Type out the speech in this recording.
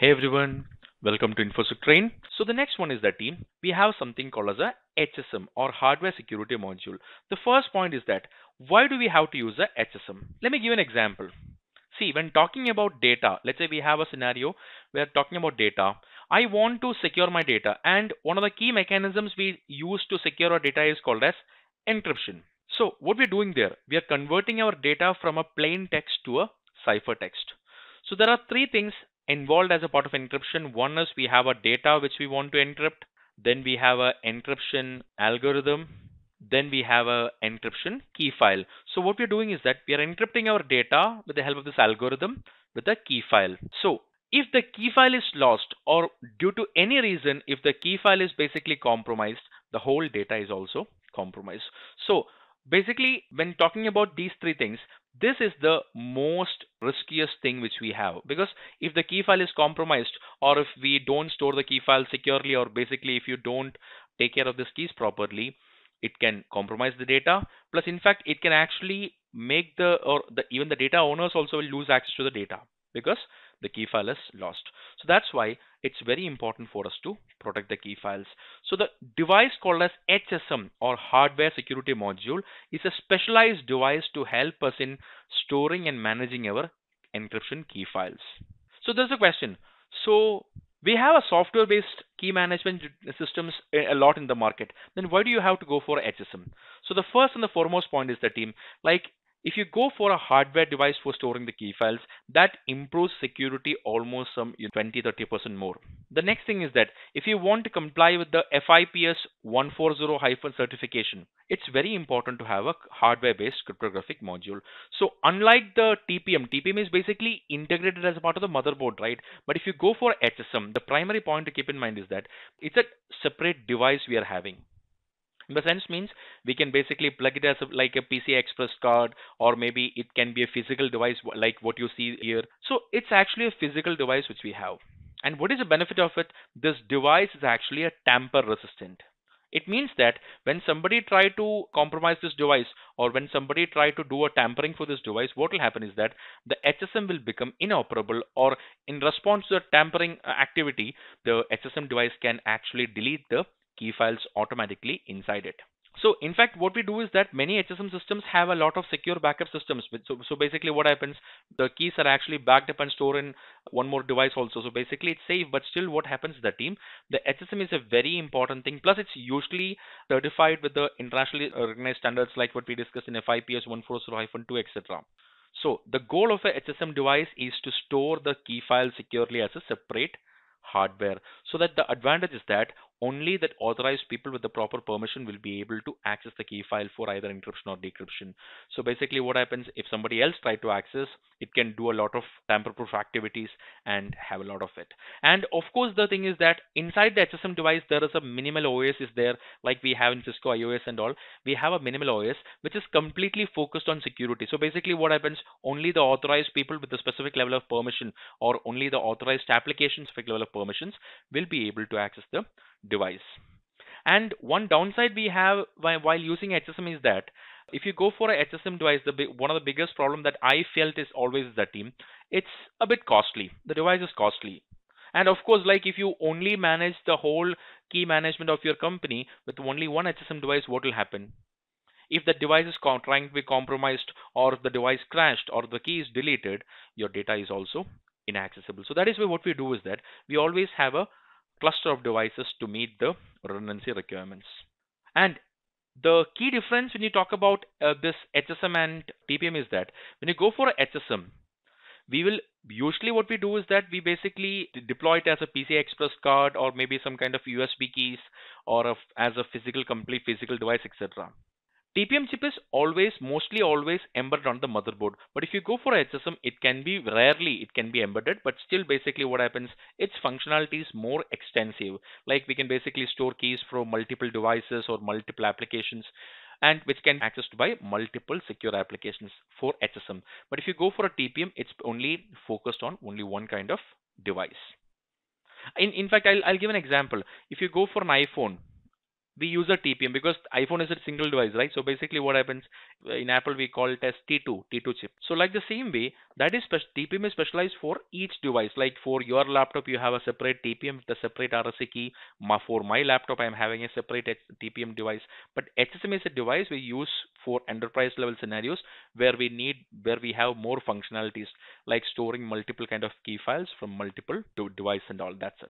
Hey everyone, welcome to InfoSec Train. So the next one is that team, we have something called as a HSM or hardware security module. The first point is that why do we have to use a HSM? Let me give an example. See, when talking about data, let's say we have a scenario where talking about data. I want to secure my data and one of the key mechanisms we use to secure our data is called as encryption. So what we're doing there, we are converting our data from a plain text to a ciphertext. So there are three things involved as a part of encryption. One is we have a data which we want to encrypt. Then we have a encryption algorithm. Then we have a encryption key file. So what we're doing is that we are encrypting our data with the help of this algorithm with a key file. So if the key file is lost or due to any reason, if the key file is basically compromised, the whole data is also compromised. So basically when talking about these three things, this is the most riskiest thing which we have because if the key file is compromised or if we don't store the key file securely or basically if you don't take care of these keys properly it can compromise the data plus in fact it can actually make the or the even the data owners also will lose access to the data because the key file is lost. So that's why it's very important for us to protect the key files. So the device called as HSM or hardware security module is a specialized device to help us in storing and managing our encryption key files. So there's a question. So we have a software based key management systems eh, a lot in the market. Then why do you have to go for HSM? So the first and the foremost point is the team like if you go for a hardware device for storing the key files, that improves security almost some 20-30% more. The next thing is that if you want to comply with the FIPS 140 certification, it's very important to have a hardware-based cryptographic module. So unlike the TPM, TPM is basically integrated as a part of the motherboard, right? But if you go for HSM, the primary point to keep in mind is that it's a separate device we are having. The sense means we can basically plug it as a, like a PCI Express card or maybe it can be a physical device like what you see here. So it's actually a physical device which we have. And what is the benefit of it? This device is actually a tamper resistant. It means that when somebody try to compromise this device or when somebody try to do a tampering for this device, what will happen is that the HSM will become inoperable or in response to the tampering uh, activity, the HSM device can actually delete the key files automatically inside it. So in fact, what we do is that many HSM systems have a lot of secure backup systems. So, so basically what happens, the keys are actually backed up and stored in one more device also. So basically it's safe, but still what happens to the team, the HSM is a very important thing. Plus it's usually certified with the internationally recognized standards like what we discussed in FIPS 140-2, etc. So the goal of a HSM device is to store the key file securely as a separate hardware so that the advantage is that only that authorized people with the proper permission will be able to access the key file for either encryption or decryption. So basically what happens if somebody else try to access, it can do a lot of tamper-proof activities and have a lot of it. And of course the thing is that inside the HSM device there is a minimal OS is there like we have in Cisco IOS and all. We have a minimal OS which is completely focused on security. So basically what happens only the authorized people with a specific level of permission or only the authorized applications specific level of permissions will be able to access the device. And one downside we have while using HSM is that if you go for a HSM device, the one of the biggest problem that I felt is always the team. It's a bit costly. The device is costly. And of course, like if you only manage the whole key management of your company with only one HSM device, what will happen? If the device is trying to be compromised or the device crashed or the key is deleted, your data is also inaccessible. So that is why what we do is that we always have a cluster of devices to meet the redundancy requirements. And the key difference when you talk about uh, this HSM and TPM is that when you go for HSM, we will usually what we do is that we basically deploy it as a PCI Express card or maybe some kind of USB keys or a, as a physical complete physical device etc. TPM chip is always, mostly always embedded on the motherboard. But if you go for HSM, it can be rarely, it can be embedded, but still basically what happens, its functionality is more extensive. Like we can basically store keys from multiple devices or multiple applications and which can be accessed by multiple secure applications for HSM. But if you go for a TPM, it's only focused on only one kind of device. In, in fact, I'll, I'll give an example. If you go for an iPhone, we use a TPM because iPhone is a single device, right? So basically what happens in Apple, we call it as T2, T2 chip. So like the same way, that is TPM is specialized for each device. Like for your laptop, you have a separate TPM with a separate RSA key. For my laptop, I'm having a separate TPM device. But HSM is a device we use for enterprise level scenarios where we need, where we have more functionalities like storing multiple kind of key files from multiple device and all. That's it.